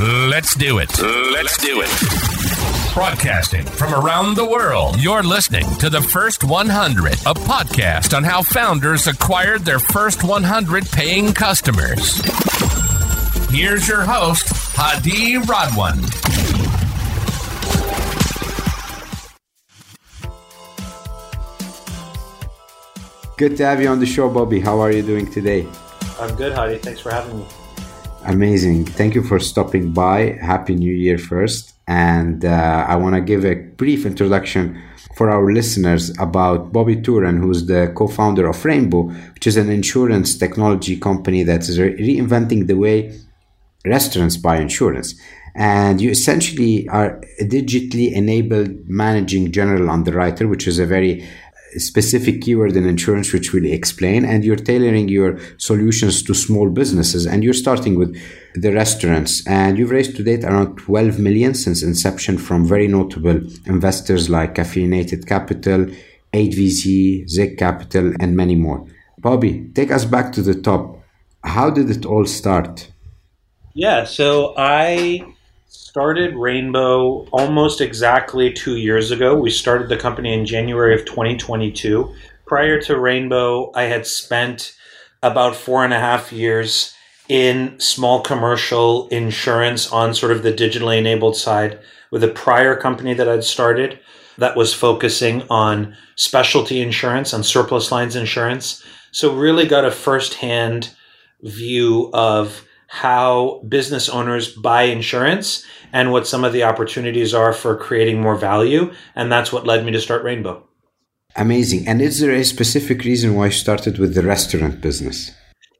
Let's do it. Let's do it. Broadcasting from around the world, you're listening to the First 100, a podcast on how founders acquired their first 100 paying customers. Here's your host, Hadi Radwan. Good to have you on the show, Bobby. How are you doing today? I'm good, Hadi. Thanks for having me. Amazing. Thank you for stopping by. Happy New Year first. And uh, I want to give a brief introduction for our listeners about Bobby Touran, who's the co founder of Rainbow, which is an insurance technology company that is re- reinventing the way restaurants buy insurance. And you essentially are a digitally enabled managing general underwriter, which is a very specific keyword in insurance which we'll explain and you're tailoring your solutions to small businesses and you're starting with the restaurants. And you've raised to date around 12 million since inception from very notable investors like caffeinated capital 8vc Zigg capital and many more. Bobby take us back to the top. How did it all start? Yeah so i started Rainbow almost exactly two years ago. We started the company in January of 2022. Prior to Rainbow, I had spent about four and a half years in small commercial insurance on sort of the digitally enabled side with a prior company that I'd started that was focusing on specialty insurance and surplus lines insurance. So, really got a firsthand view of how business owners buy insurance and what some of the opportunities are for creating more value. And that's what led me to start Rainbow. Amazing. And is there a specific reason why you started with the restaurant business?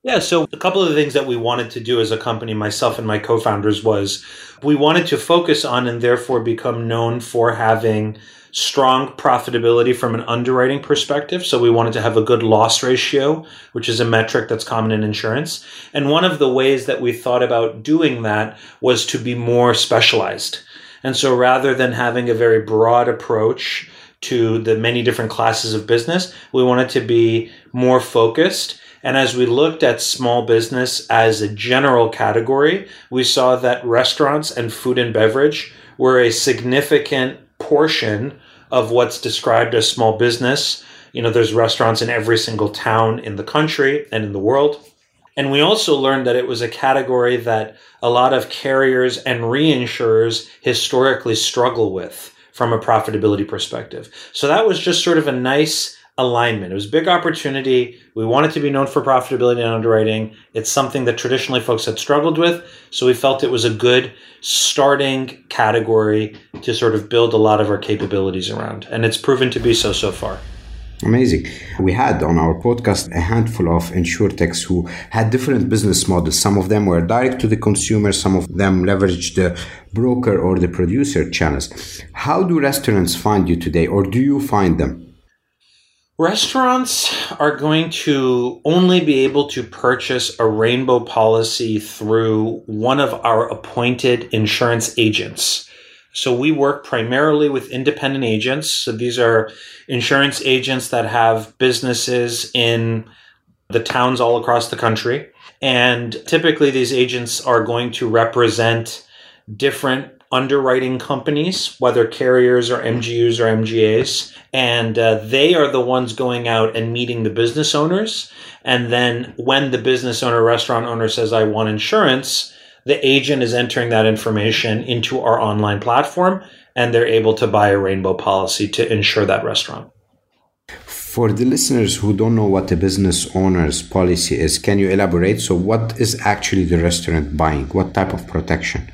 Yeah, so a couple of the things that we wanted to do as a company, myself and my co founders, was we wanted to focus on and therefore become known for having strong profitability from an underwriting perspective. So we wanted to have a good loss ratio, which is a metric that's common in insurance. And one of the ways that we thought about doing that was to be more specialized. And so rather than having a very broad approach to the many different classes of business, we wanted to be more focused. And as we looked at small business as a general category, we saw that restaurants and food and beverage were a significant portion of what's described as small business. You know, there's restaurants in every single town in the country and in the world. And we also learned that it was a category that a lot of carriers and reinsurers historically struggle with from a profitability perspective. So that was just sort of a nice alignment. It was a big opportunity. We wanted to be known for profitability and underwriting. It's something that traditionally folks had struggled with. So we felt it was a good starting category to sort of build a lot of our capabilities around. And it's proven to be so so far. Amazing. We had on our podcast a handful of insurtechs who had different business models. Some of them were direct to the consumer, some of them leveraged the broker or the producer channels. How do restaurants find you today, or do you find them? Restaurants are going to only be able to purchase a rainbow policy through one of our appointed insurance agents. So we work primarily with independent agents. So these are insurance agents that have businesses in the towns all across the country. And typically these agents are going to represent different underwriting companies, whether carriers or MGUs or MGAs, and uh, they are the ones going out and meeting the business owners. And then when the business owner, restaurant owner says, I want insurance, the agent is entering that information into our online platform and they're able to buy a rainbow policy to insure that restaurant. For the listeners who don't know what a business owner's policy is, can you elaborate? So, what is actually the restaurant buying? What type of protection?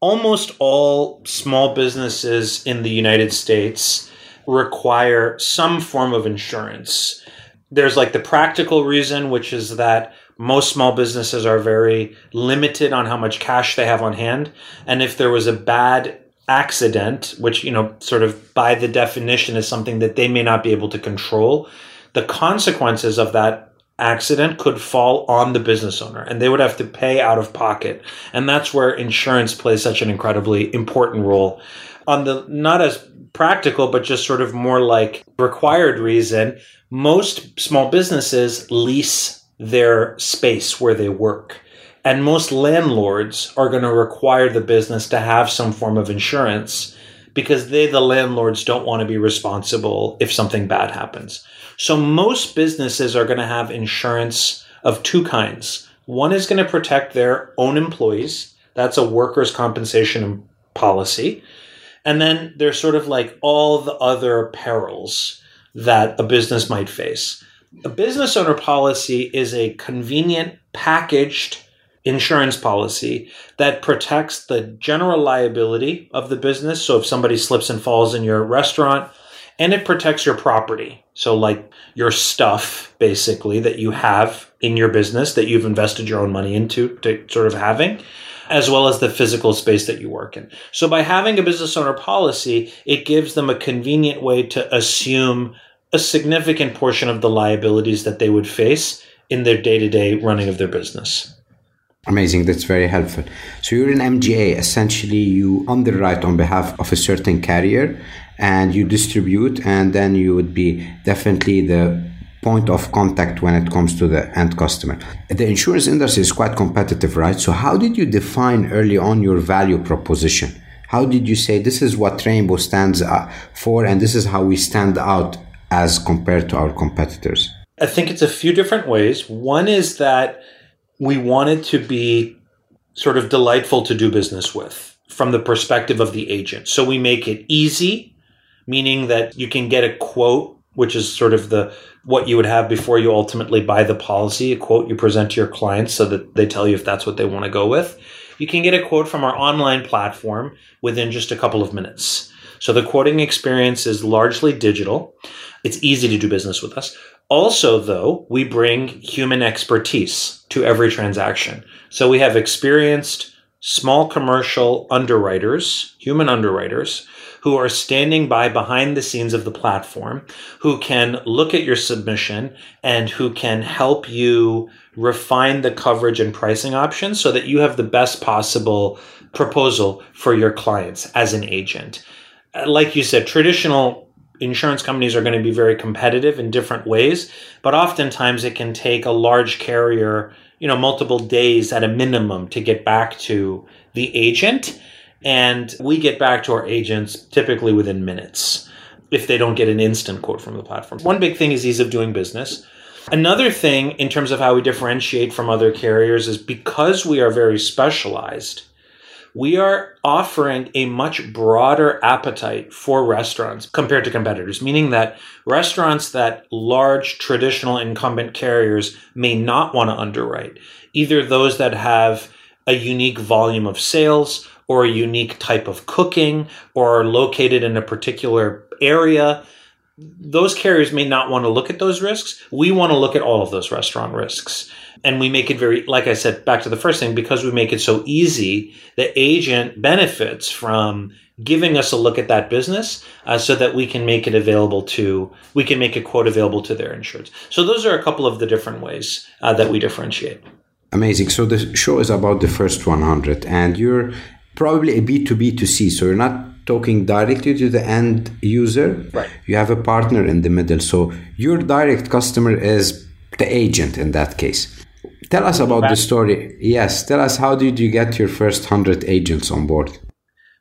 almost all small businesses in the United States require some form of insurance. There's like the practical reason, which is that most small businesses are very limited on how much cash they have on hand. And if there was a bad accident, which, you know, sort of by the definition is something that they may not be able to control, the consequences of that accident could fall on the business owner and they would have to pay out of pocket. And that's where insurance plays such an incredibly important role. On the not as practical, but just sort of more like required reason, most small businesses lease their space where they work. And most landlords are going to require the business to have some form of insurance because they, the landlords, don't want to be responsible if something bad happens. So most businesses are going to have insurance of two kinds. One is going to protect their own employees. That's a workers' compensation policy. And then there's sort of like all the other perils that a business might face. A business owner policy is a convenient packaged insurance policy that protects the general liability of the business. So if somebody slips and falls in your restaurant, and it protects your property. So, like your stuff, basically, that you have in your business that you've invested your own money into to sort of having, as well as the physical space that you work in. So, by having a business owner policy, it gives them a convenient way to assume a significant portion of the liabilities that they would face in their day to day running of their business. Amazing. That's very helpful. So you're an MGA. Essentially, you underwrite on behalf of a certain carrier and you distribute, and then you would be definitely the point of contact when it comes to the end customer. The insurance industry is quite competitive, right? So, how did you define early on your value proposition? How did you say this is what Rainbow stands uh, for, and this is how we stand out as compared to our competitors? I think it's a few different ways. One is that we wanted to be sort of delightful to do business with from the perspective of the agent. So we make it easy, meaning that you can get a quote, which is sort of the what you would have before you ultimately buy the policy, a quote you present to your clients so that they tell you if that's what they want to go with. You can get a quote from our online platform within just a couple of minutes. So the quoting experience is largely digital. It's easy to do business with us. Also, though, we bring human expertise to every transaction. So we have experienced small commercial underwriters, human underwriters, who are standing by behind the scenes of the platform, who can look at your submission and who can help you refine the coverage and pricing options so that you have the best possible proposal for your clients as an agent. Uh, like you said, traditional insurance companies are going to be very competitive in different ways, but oftentimes it can take a large carrier, you know, multiple days at a minimum to get back to the agent. And we get back to our agents typically within minutes if they don't get an instant quote from the platform. One big thing is ease of doing business. Another thing in terms of how we differentiate from other carriers is because we are very specialized, we are offering a much broader appetite for restaurants compared to competitors, meaning that restaurants that large traditional incumbent carriers may not want to underwrite, either those that have a unique volume of sales or a unique type of cooking or are located in a particular area those carriers may not want to look at those risks. We want to look at all of those restaurant risks. And we make it very, like I said, back to the first thing, because we make it so easy, the agent benefits from giving us a look at that business uh, so that we can make it available to, we can make a quote available to their insurance. So those are a couple of the different ways uh, that we differentiate. Amazing. So the show is about the first 100, and you're probably a B2B2C. So you're not talking directly to the end user. Right. You have a partner in the middle. So your direct customer is the agent in that case. Tell us about the story. Yes, tell us how did you get your first 100 agents on board?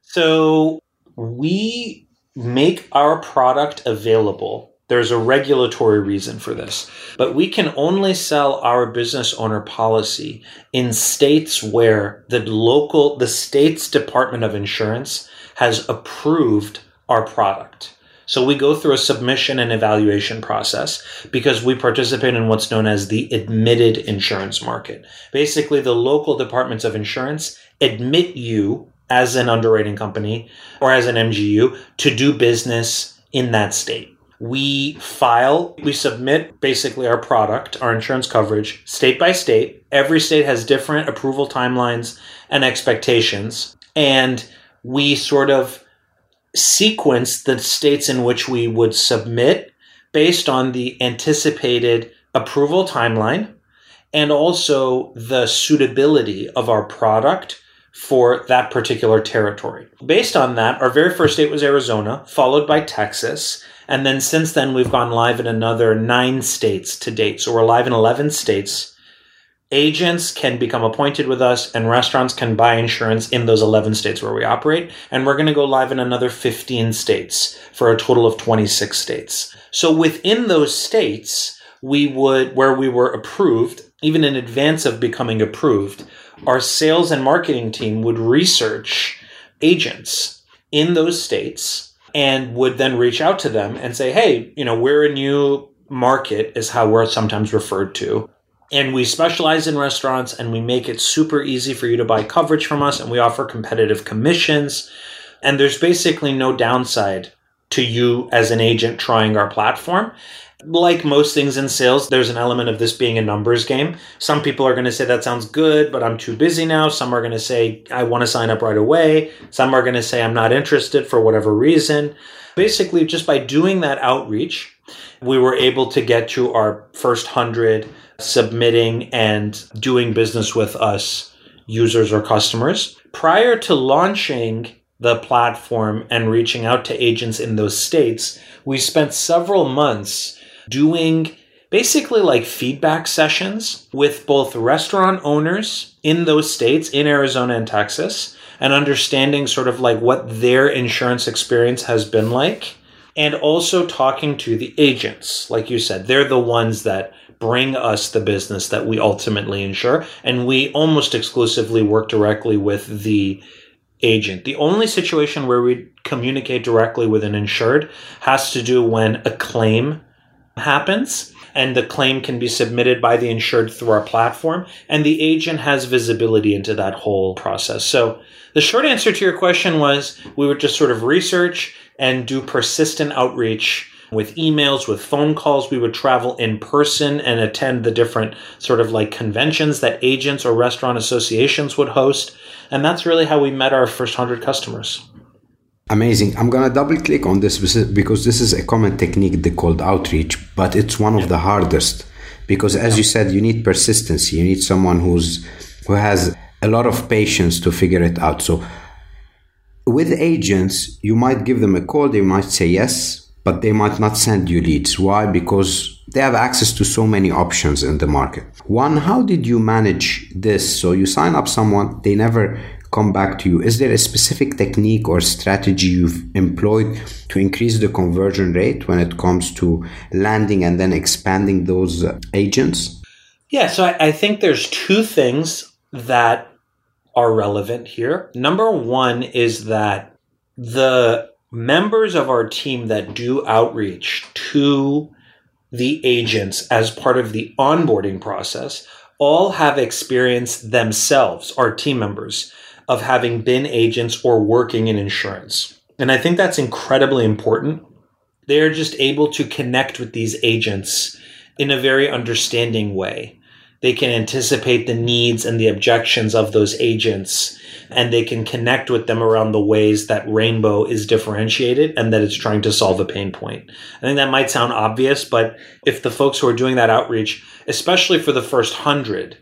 So we make our product available. There's a regulatory reason for this, but we can only sell our business owner policy in states where the local, the state's Department of Insurance has approved our product. So we go through a submission and evaluation process because we participate in what's known as the admitted insurance market. Basically, the local departments of insurance admit you as an underwriting company or as an MGU to do business in that state. We file, we submit basically our product, our insurance coverage, state by state. Every state has different approval timelines and expectations. And we sort of sequence the states in which we would submit based on the anticipated approval timeline and also the suitability of our product for that particular territory. Based on that, our very first state was Arizona, followed by Texas. And then since then, we've gone live in another nine states to date. So we're live in 11 states agents can become appointed with us and restaurants can buy insurance in those 11 states where we operate. And we're going to go live in another 15 states for a total of 26 states. So within those states we would where we were approved even in advance of becoming approved our sales and marketing team would research agents in those states and would then reach out to them and say hey you know we're a new market is how we're sometimes referred to and we specialize in restaurants and we make it super easy for you to buy coverage from us and we offer competitive commissions. And there's basically no downside to you as an agent trying our platform. Like most things in sales there's an element of this being a numbers game. Some people are going to say that sounds good but i'm too busy now. Some are going to say i want to sign up right away. Some are going to say i'm not interested for whatever reason. Basically just by doing that outreach we were able to get to our first 100 submitting and doing business with us users or customers. Prior to launching the platform and reaching out to agents in those states, we spent several months doing basically like feedback sessions with both restaurant owners in those states, in Arizona and Texas, and understanding sort of like what their insurance experience has been like. And also talking to the agents. Like you said, they're the ones that bring us the business that we ultimately insure. And we almost exclusively work directly with the agent. The only situation where we communicate directly with an insured has to do when a claim happens and the claim can be submitted by the insured through our platform and the agent has visibility into that whole process. So the short answer to your question was we would just sort of research and do persistent outreach with emails, with phone calls. We would travel in person and attend the different sort of like conventions that agents or restaurant associations would host. And that's really how we met our first 100 customers. Amazing. I'm going to double click on this because this is a common technique they called outreach, but it's one of the hardest because as you said you need persistence. You need someone who's who has a lot of patience to figure it out. So with agents, you might give them a call, they might say yes, but they might not send you leads. Why? Because they have access to so many options in the market. One, how did you manage this? So you sign up someone, they never come back to you. Is there a specific technique or strategy you've employed to increase the conversion rate when it comes to landing and then expanding those uh, agents? Yeah, so I, I think there's two things that are relevant here. Number one is that the members of our team that do outreach to the agents as part of the onboarding process all have experience themselves, our team members, of having been agents or working in insurance. And I think that's incredibly important. They're just able to connect with these agents in a very understanding way. They can anticipate the needs and the objections of those agents and they can connect with them around the ways that Rainbow is differentiated and that it's trying to solve a pain point. I think that might sound obvious, but if the folks who are doing that outreach, especially for the first hundred,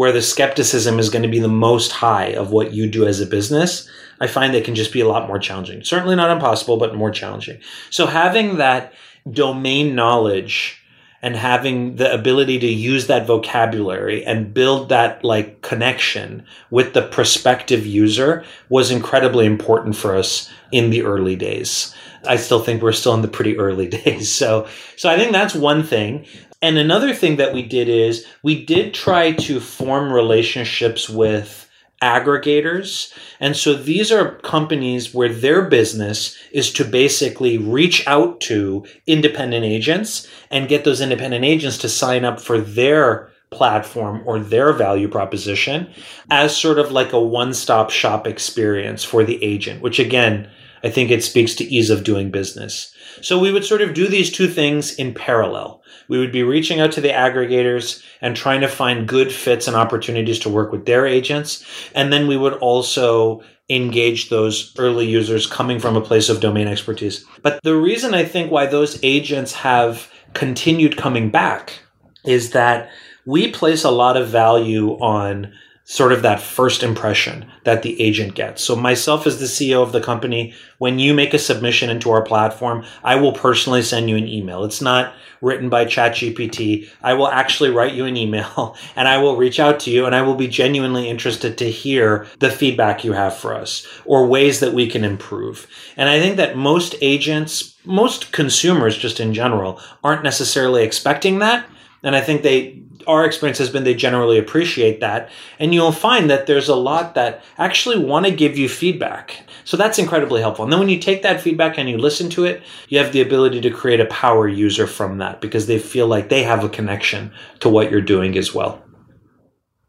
where the skepticism is going to be the most high of what you do as a business, I find that can just be a lot more challenging. Certainly not impossible, but more challenging. So having that domain knowledge and having the ability to use that vocabulary and build that like connection with the prospective user was incredibly important for us in the early days. I still think we're still in the pretty early days. So, so I think that's one thing. And another thing that we did is we did try to form relationships with aggregators. And so these are companies where their business is to basically reach out to independent agents and get those independent agents to sign up for their platform or their value proposition as sort of like a one stop shop experience for the agent, which again, I think it speaks to ease of doing business. So we would sort of do these two things in parallel. We would be reaching out to the aggregators and trying to find good fits and opportunities to work with their agents. And then we would also engage those early users coming from a place of domain expertise. But the reason I think why those agents have continued coming back is that we place a lot of value on sort of that first impression that the agent gets. So myself as the CEO of the company, when you make a submission into our platform, I will personally send you an email. It's not written by ChatGPT. I will actually write you an email and I will reach out to you and I will be genuinely interested to hear the feedback you have for us or ways that we can improve. And I think that most agents, most consumers just in general aren't necessarily expecting that. And I think they our experience has been they generally appreciate that. And you'll find that there's a lot that actually want to give you feedback. So that's incredibly helpful. And then when you take that feedback and you listen to it, you have the ability to create a power user from that because they feel like they have a connection to what you're doing as well.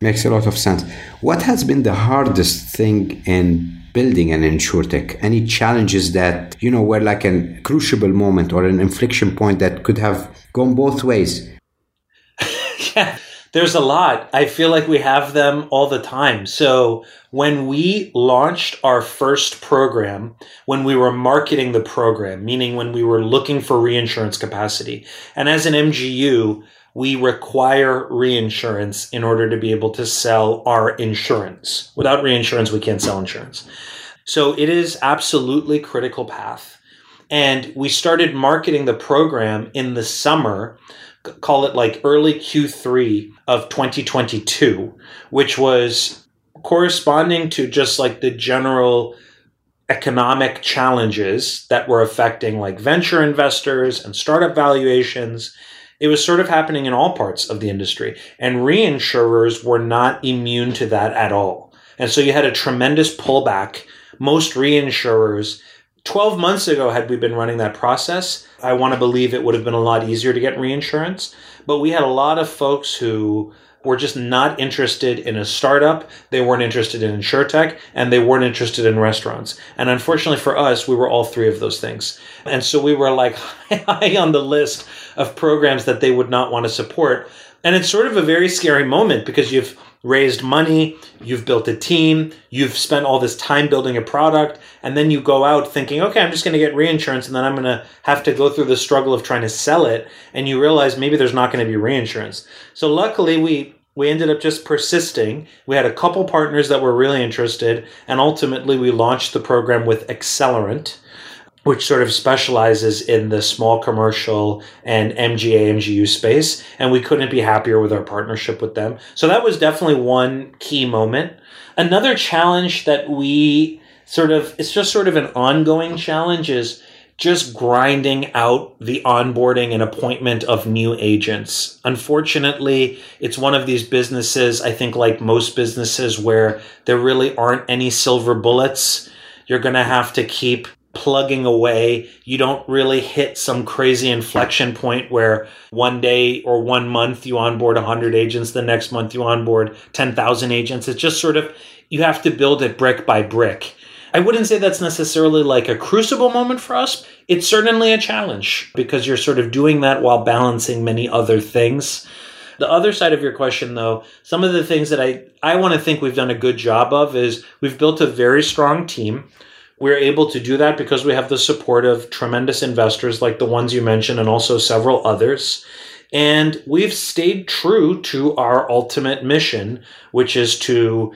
Makes a lot of sense. What has been the hardest thing in building an insurtech? Any challenges that, you know, were like a crucible moment or an inflection point that could have gone both ways? Yeah, there's a lot. I feel like we have them all the time. So when we launched our first program, when we were marketing the program, meaning when we were looking for reinsurance capacity, and as an MGU, we require reinsurance in order to be able to sell our insurance. Without reinsurance, we can't sell insurance. So it is absolutely critical path. And we started marketing the program in the summer call it like early Q3 of 2022, which was corresponding to just like the general economic challenges that were affecting like venture investors and startup valuations. It was sort of happening in all parts of the industry, and reinsurers were not immune to that at all. And so you had a tremendous pullback. Most reinsurers 12 months ago, had we been running that process, I want to believe it would have been a lot easier to get reinsurance. But we had a lot of folks who were just not interested in a startup. They weren't interested in insurtech and they weren't interested in restaurants. And unfortunately for us, we were all three of those things. And so we were like high on the list of programs that they would not want to support. And it's sort of a very scary moment because you've raised money, you've built a team, you've spent all this time building a product, and then you go out thinking, okay, I'm just going to get reinsurance, and then I'm going to have to go through the struggle of trying to sell it, and you realize maybe there's not going to be reinsurance. So luckily, we we ended up just persisting. We had a couple partners that were really interested, and ultimately we launched the program with Accelerant, which sort of specializes in the small commercial and MGA MGU space. And we couldn't be happier with our partnership with them. So that was definitely one key moment. Another challenge that we sort of, it's just sort of an ongoing challenge is just grinding out the onboarding and appointment of new agents. Unfortunately, it's one of these businesses, I think, like most businesses, where there really aren't any silver bullets. You're going to have to keep plugging away. You don't really hit some crazy inflection point where one day or one month you onboard 100 agents, the next month you onboard 10,000 agents. It's just sort of, you have to build it brick by brick. I wouldn't say that's necessarily like a crucible moment for us. It's certainly a challenge because you're sort of doing that while balancing many other things. The other side of your question, though, some of the things that I, I want to think we've done a good job of is we've built a very strong team we're able to do that because we have the support of tremendous investors like the ones you mentioned and also several others. And we've stayed true to our ultimate mission, which is to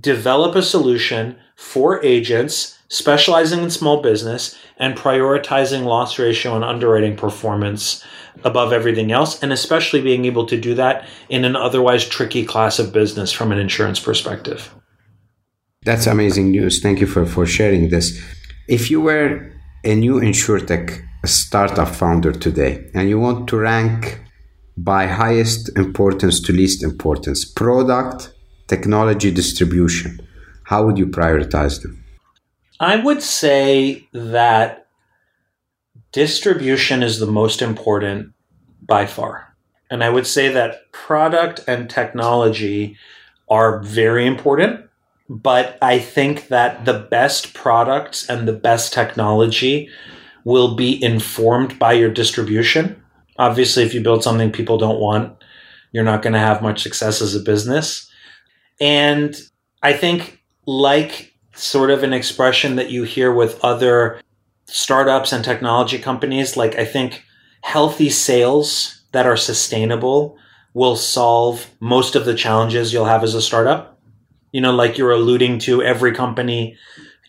develop a solution for agents specializing in small business and prioritizing loss ratio and underwriting performance above everything else, and especially being able to do that in an otherwise tricky class of business from an insurance perspective. That's amazing news. Thank you for, for sharing this. If you were a new insurtech startup founder today and you want to rank by highest importance to least importance product, technology, distribution, how would you prioritize them? I would say that distribution is the most important by far. And I would say that product and technology are very important but I think that the best products and the best technology will be informed by your distribution. Obviously, if you build something people don't want, you're not going to have much success as a business. And I think, like sort of an expression that you hear with other startups and technology companies, like I think healthy sales that are sustainable will solve most of the challenges you'll have as a startup you know, like you're alluding to, every company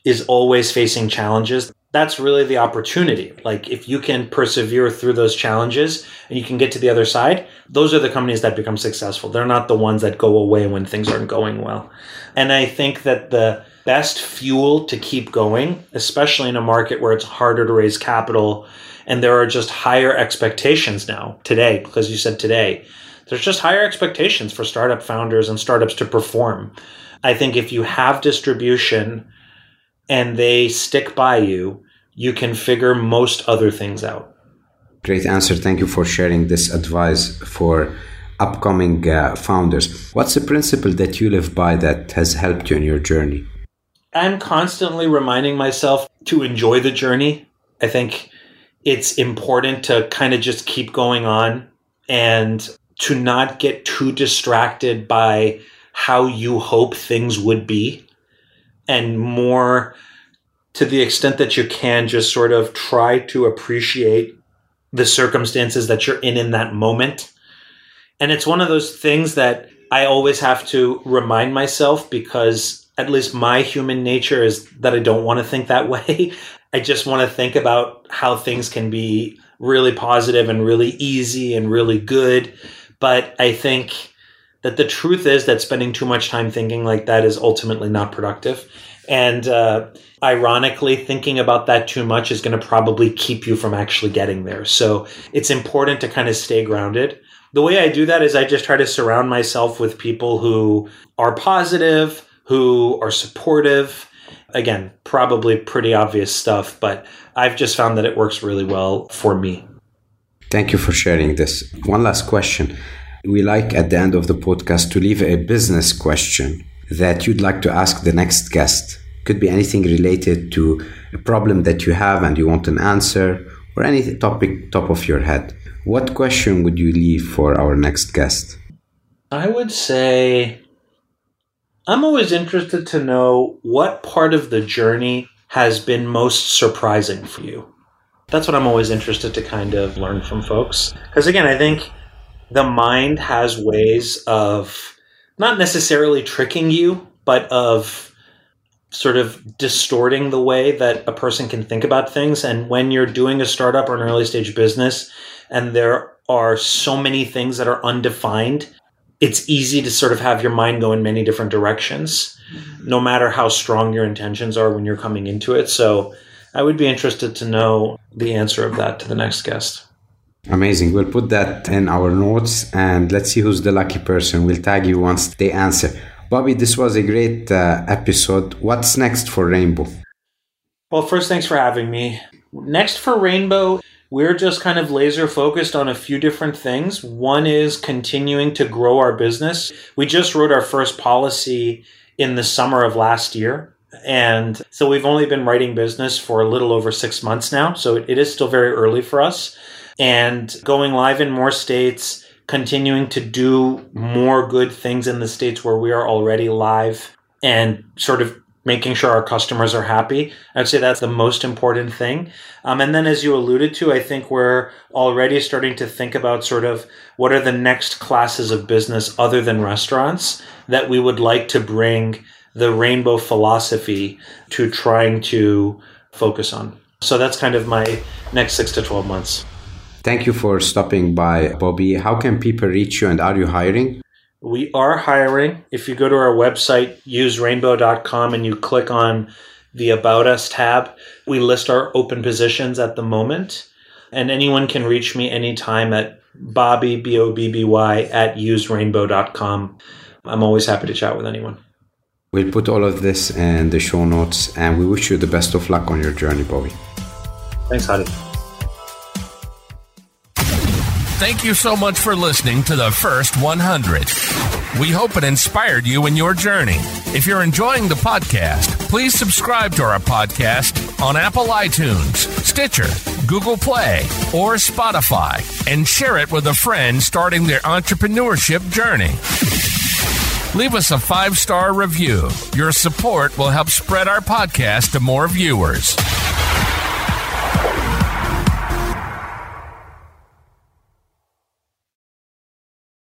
is always facing challenges. That's really the opportunity. Like if you can persevere through those challenges and you can get to the other side, those are the companies that become successful. They're not the ones that go away when things aren't going well. And I think that the best fuel to keep going, especially in a market where it's harder to raise capital and there are just higher expectations now today, because you said today, there's just higher expectations for startup founders and startups to perform. I think if you have distribution and they stick by you, you can figure most other things out. Great answer. Thank you for sharing this advice for upcoming uh, founders. What's the principle that you live by that has helped you in your journey? I'm constantly reminding myself to enjoy the journey. I think it's important to kind of just keep going on and to not get too distracted by how you hope things would be and more to the extent that you can just sort of try to appreciate the circumstances that you're in in that moment. And it's one of those things that i always have to remind myself because at least my human nature is that i don't want to think that way. I just want to think about how things can be really positive and really easy and really good. But i think that the truth is that spending too much time thinking like that is ultimately not productive. And uh, ironically, thinking about that too much is going to probably keep you from actually getting there. So it's important to kind of stay grounded. The way I do that is I just try to surround myself with people who are positive, who are supportive. Again, probably pretty obvious stuff, but I've just found that it works really well for me. Thank you for sharing this. One last question we like at the end of the podcast to leave a business question that you'd like to ask the next guest. Could be anything related to a problem that you have and you want an answer, or any topic top of your head. What question would you leave for our next guest? I would say I'm always interested to know what part of the journey has been most surprising for you. That's what I'm always interested to kind of learn from folks. Because again, I think the mind has ways of not necessarily tricking you, but of sort of distorting the way that a person can think about things. And when you're doing a startup or an early stage business, and there are so many things that are undefined, it's easy to sort of have your mind go in many different directions, mm-hmm. no matter how strong your intentions are when you're coming into it. So I would be interested to know the answer of that to the next guest. Amazing. We'll put that in our notes and let's see who's the lucky person. We'll tag you once they answer. Bobby, this was a great uh, episode. What's next for Rainbow? Well, first, thanks for having me. Next for Rainbow, we're just kind of laser focused on a few different things. One is continuing to grow our business. We just wrote our first policy in the summer of last year. And so we've only been writing business for a little over six months now. So it is still very early for us and going live in more states, continuing to do more good things in the states where we are already live, and sort of making sure our customers are happy. I'd say that's the most important thing. Um, and then, as you alluded to, I think we're already starting to think about sort of what are the next classes of business other than restaurants that we would like to bring the rainbow philosophy to trying to focus on. So that's kind of my next six to 12 months. Thank you for stopping by, Bobby. How can people reach you and are you hiring? We are hiring. If you go to our website, userainbow.com, and you click on the About Us tab, we list our open positions at the moment. And anyone can reach me anytime at Bobby, B O B B Y, at userainbow.com. I'm always happy to chat with anyone. We'll put all of this in the show notes and we wish you the best of luck on your journey, Bobby. Thanks, Hadi. Thank you so much for listening to the first 100. We hope it inspired you in your journey. If you're enjoying the podcast, please subscribe to our podcast on Apple iTunes, Stitcher, Google Play, or Spotify, and share it with a friend starting their entrepreneurship journey. Leave us a five star review. Your support will help spread our podcast to more viewers.